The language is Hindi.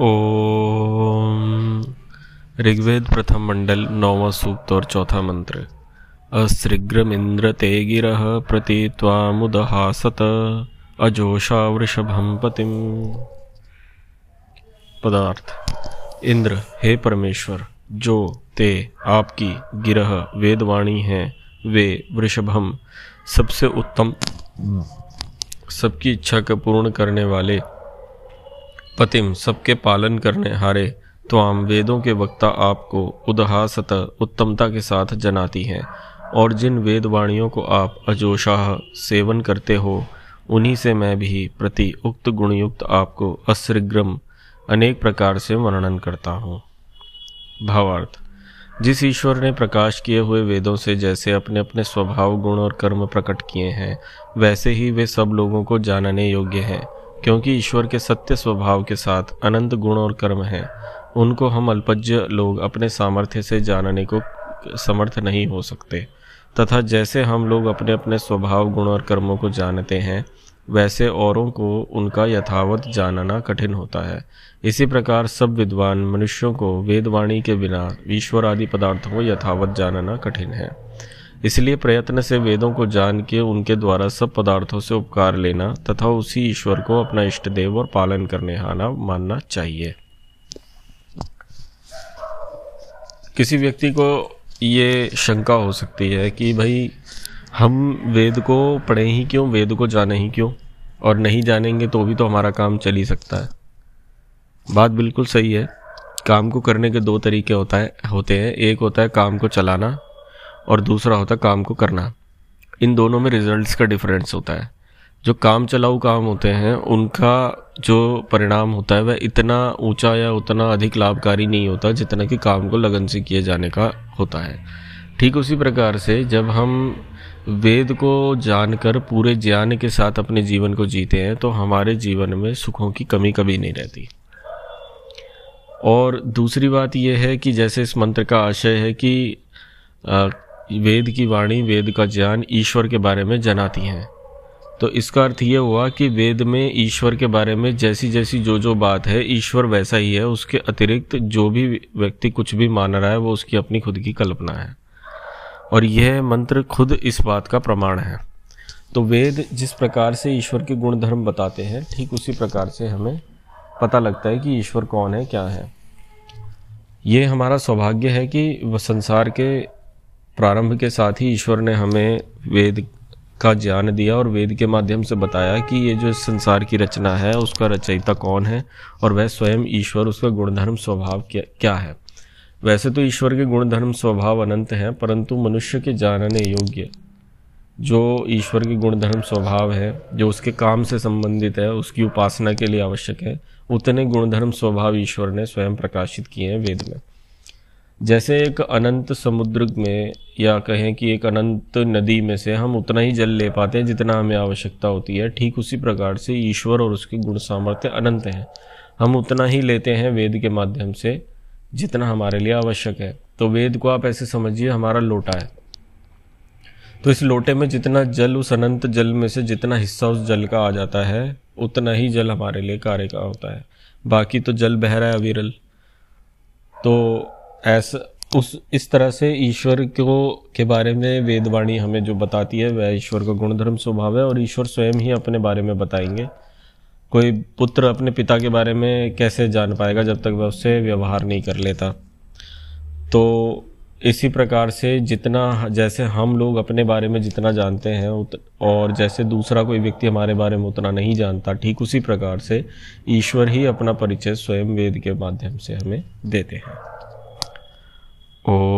ओम। ऋग्वेद प्रथम मंडल, नौवा सूक्त और चौथा मंत्र। अस्त्रिग्रमिंद्र ते गिर प्रति तामुदहासत अजोषा वृषभम पतिम। पदार्थ। इंद्र, हे परमेश्वर, जो ते आपकी गिरह वेदवाणी है, वे वृषभम सबसे उत्तम, सबकी इच्छा का पूर्ण करने वाले पतिम, सबके पालन करने हारे त्वाम वेदों के वक्ता आपको उदहासत, उत्तमता के साथ जनाती हैं। और जिन वेदवाणियों को आप अजोशाह सेवन करते हो, उन्हीं से मैं भी प्रति उक्त गुणयुक्त आपको अस्रिग्रम अनेक प्रकार से वर्णन करता हूँ। भावार्थ, जिस ईश्वर ने प्रकाश किए हुए वेदों से जैसे अपने अपने स्वभाव, गुण और कर्म प्रकट किए हैं, वैसे ही वे सब लोगों को जानने योग्य हैं। क्योंकि ईश्वर के सत्य स्वभाव के साथ अनंत गुण और कर्म हैं। उनको हम अल्पज्य लोग अपने सामर्थ्य से जानने को समर्थ नहीं हो सकते। तथा जैसे हम लोग अपने अपने स्वभाव, गुण और कर्मों को जानते हैं, वैसे औरों को उनका यथावत जानना कठिन होता है। इसी प्रकार सब विद्वान मनुष्यों को वेदवाणी के बिना ईश्वर आदि पदार्थों को यथावत जानना कठिन है। इसलिए प्रयत्न से वेदों को जान के उनके द्वारा सब पदार्थों से उपकार लेना तथा उसी ईश्वर को अपना इष्ट देव और पालन करने हाना मानना चाहिए। किसी व्यक्ति को ये शंका हो सकती है कि भाई, हम वेद को पढ़े ही क्यों, वेद को जाने ही क्यों? और नहीं जानेंगे तो भी तो हमारा काम चल ही सकता है। बात बिल्कुल सही है। काम को करने के दो तरीके होता है, होते हैं। एक होता है काम को चलाना और दूसरा होता है काम को करना। इन दोनों में रिजल्ट्स का डिफरेंस होता है। जो काम चलाऊ काम होते हैं, उनका जो परिणाम होता है, वह इतना ऊँचा या उतना अधिक लाभकारी नहीं होता जितना कि काम को लगन से किए जाने का होता है। ठीक उसी प्रकार से जब हम वेद को जानकर, पूरे ज्ञान के साथ अपने जीवन को जीते हैं तो हमारे जीवन में सुखों की कमी कभी नहीं रहती। और दूसरी बात यह है कि जैसे इस मंत्र का आशय है कि वेद की वाणी, वेद का ज्ञान ईश्वर के बारे में जनाती हैं। तो इसका अर्थ ये हुआ कि वेद में ईश्वर के बारे में जैसी जैसी जो जो बात है, ईश्वर वैसा ही है। उसके अतिरिक्त जो भी व्यक्ति कुछ भी मान रहा है, वो उसकी अपनी खुद की कल्पना है। और यह मंत्र खुद इस बात का प्रमाण है। तो वेद जिस प्रकार से ईश्वर के गुण धर्म बताते हैं, ठीक उसी प्रकार से हमें पता लगता है कि ईश्वर कौन है, क्या है। ये हमारा सौभाग्य है कि वह संसार के प्रारंभ के साथ ही ईश्वर ने हमें वेद का ज्ञान दिया और वेद के माध्यम से बताया कि ये जो संसार की रचना है, उसका रचयिता कौन है और वह स्वयं ईश्वर, उसका गुणधर्म स्वभाव क्या क्या है। वैसे तो ईश्वर के गुणधर्म स्वभाव अनंत हैं, परंतु मनुष्य के जानने योग्य जो ईश्वर के गुणधर्म स्वभाव है, जो उसके काम से संबंधित है, उसकी उपासना के लिए आवश्यक है, उतने गुणधर्म स्वभाव ईश्वर ने स्वयं प्रकाशित किए हैं वेद में। जैसे एक अनंत समुद्र में या कहें कि एक अनंत नदी में से हम उतना ही जल ले पाते हैं जितना हमें आवश्यकता होती है, ठीक उसी प्रकार से ईश्वर और उसके गुण सामर्थ्य अनंत हैं। हम उतना ही लेते हैं वेद के माध्यम से जितना हमारे लिए आवश्यक है। तो वेद को आप ऐसे समझिए, हमारा लोटा है। तो इस लोटे में जितना जल, उस अनंत जल में से जितना हिस्सा उस जल का आ जाता है, उतना ही जल हमारे लिए कार्य का होता है। बाकी तो जल बह रहा है अविरल। तो ऐसा, उस, इस तरह से ईश्वर को, के बारे में वेदवाणी हमें जो बताती है, वह ईश्वर का गुणधर्म स्वभाव है और ईश्वर स्वयं ही अपने बारे में बताएँगे। कोई पुत्र अपने पिता के बारे में कैसे जान पाएगा जब तक वह उससे व्यवहार नहीं कर लेता? तो इसी प्रकार से जितना, जैसे हम लोग अपने बारे में जितना जानते हैं और जैसे दूसरा कोई व्यक्ति हमारे बारे में उतना नहीं जानता, ठीक उसी प्रकार से ईश्वर ही अपना परिचय स्वयं वेद के माध्यम से हमें देते हैं। or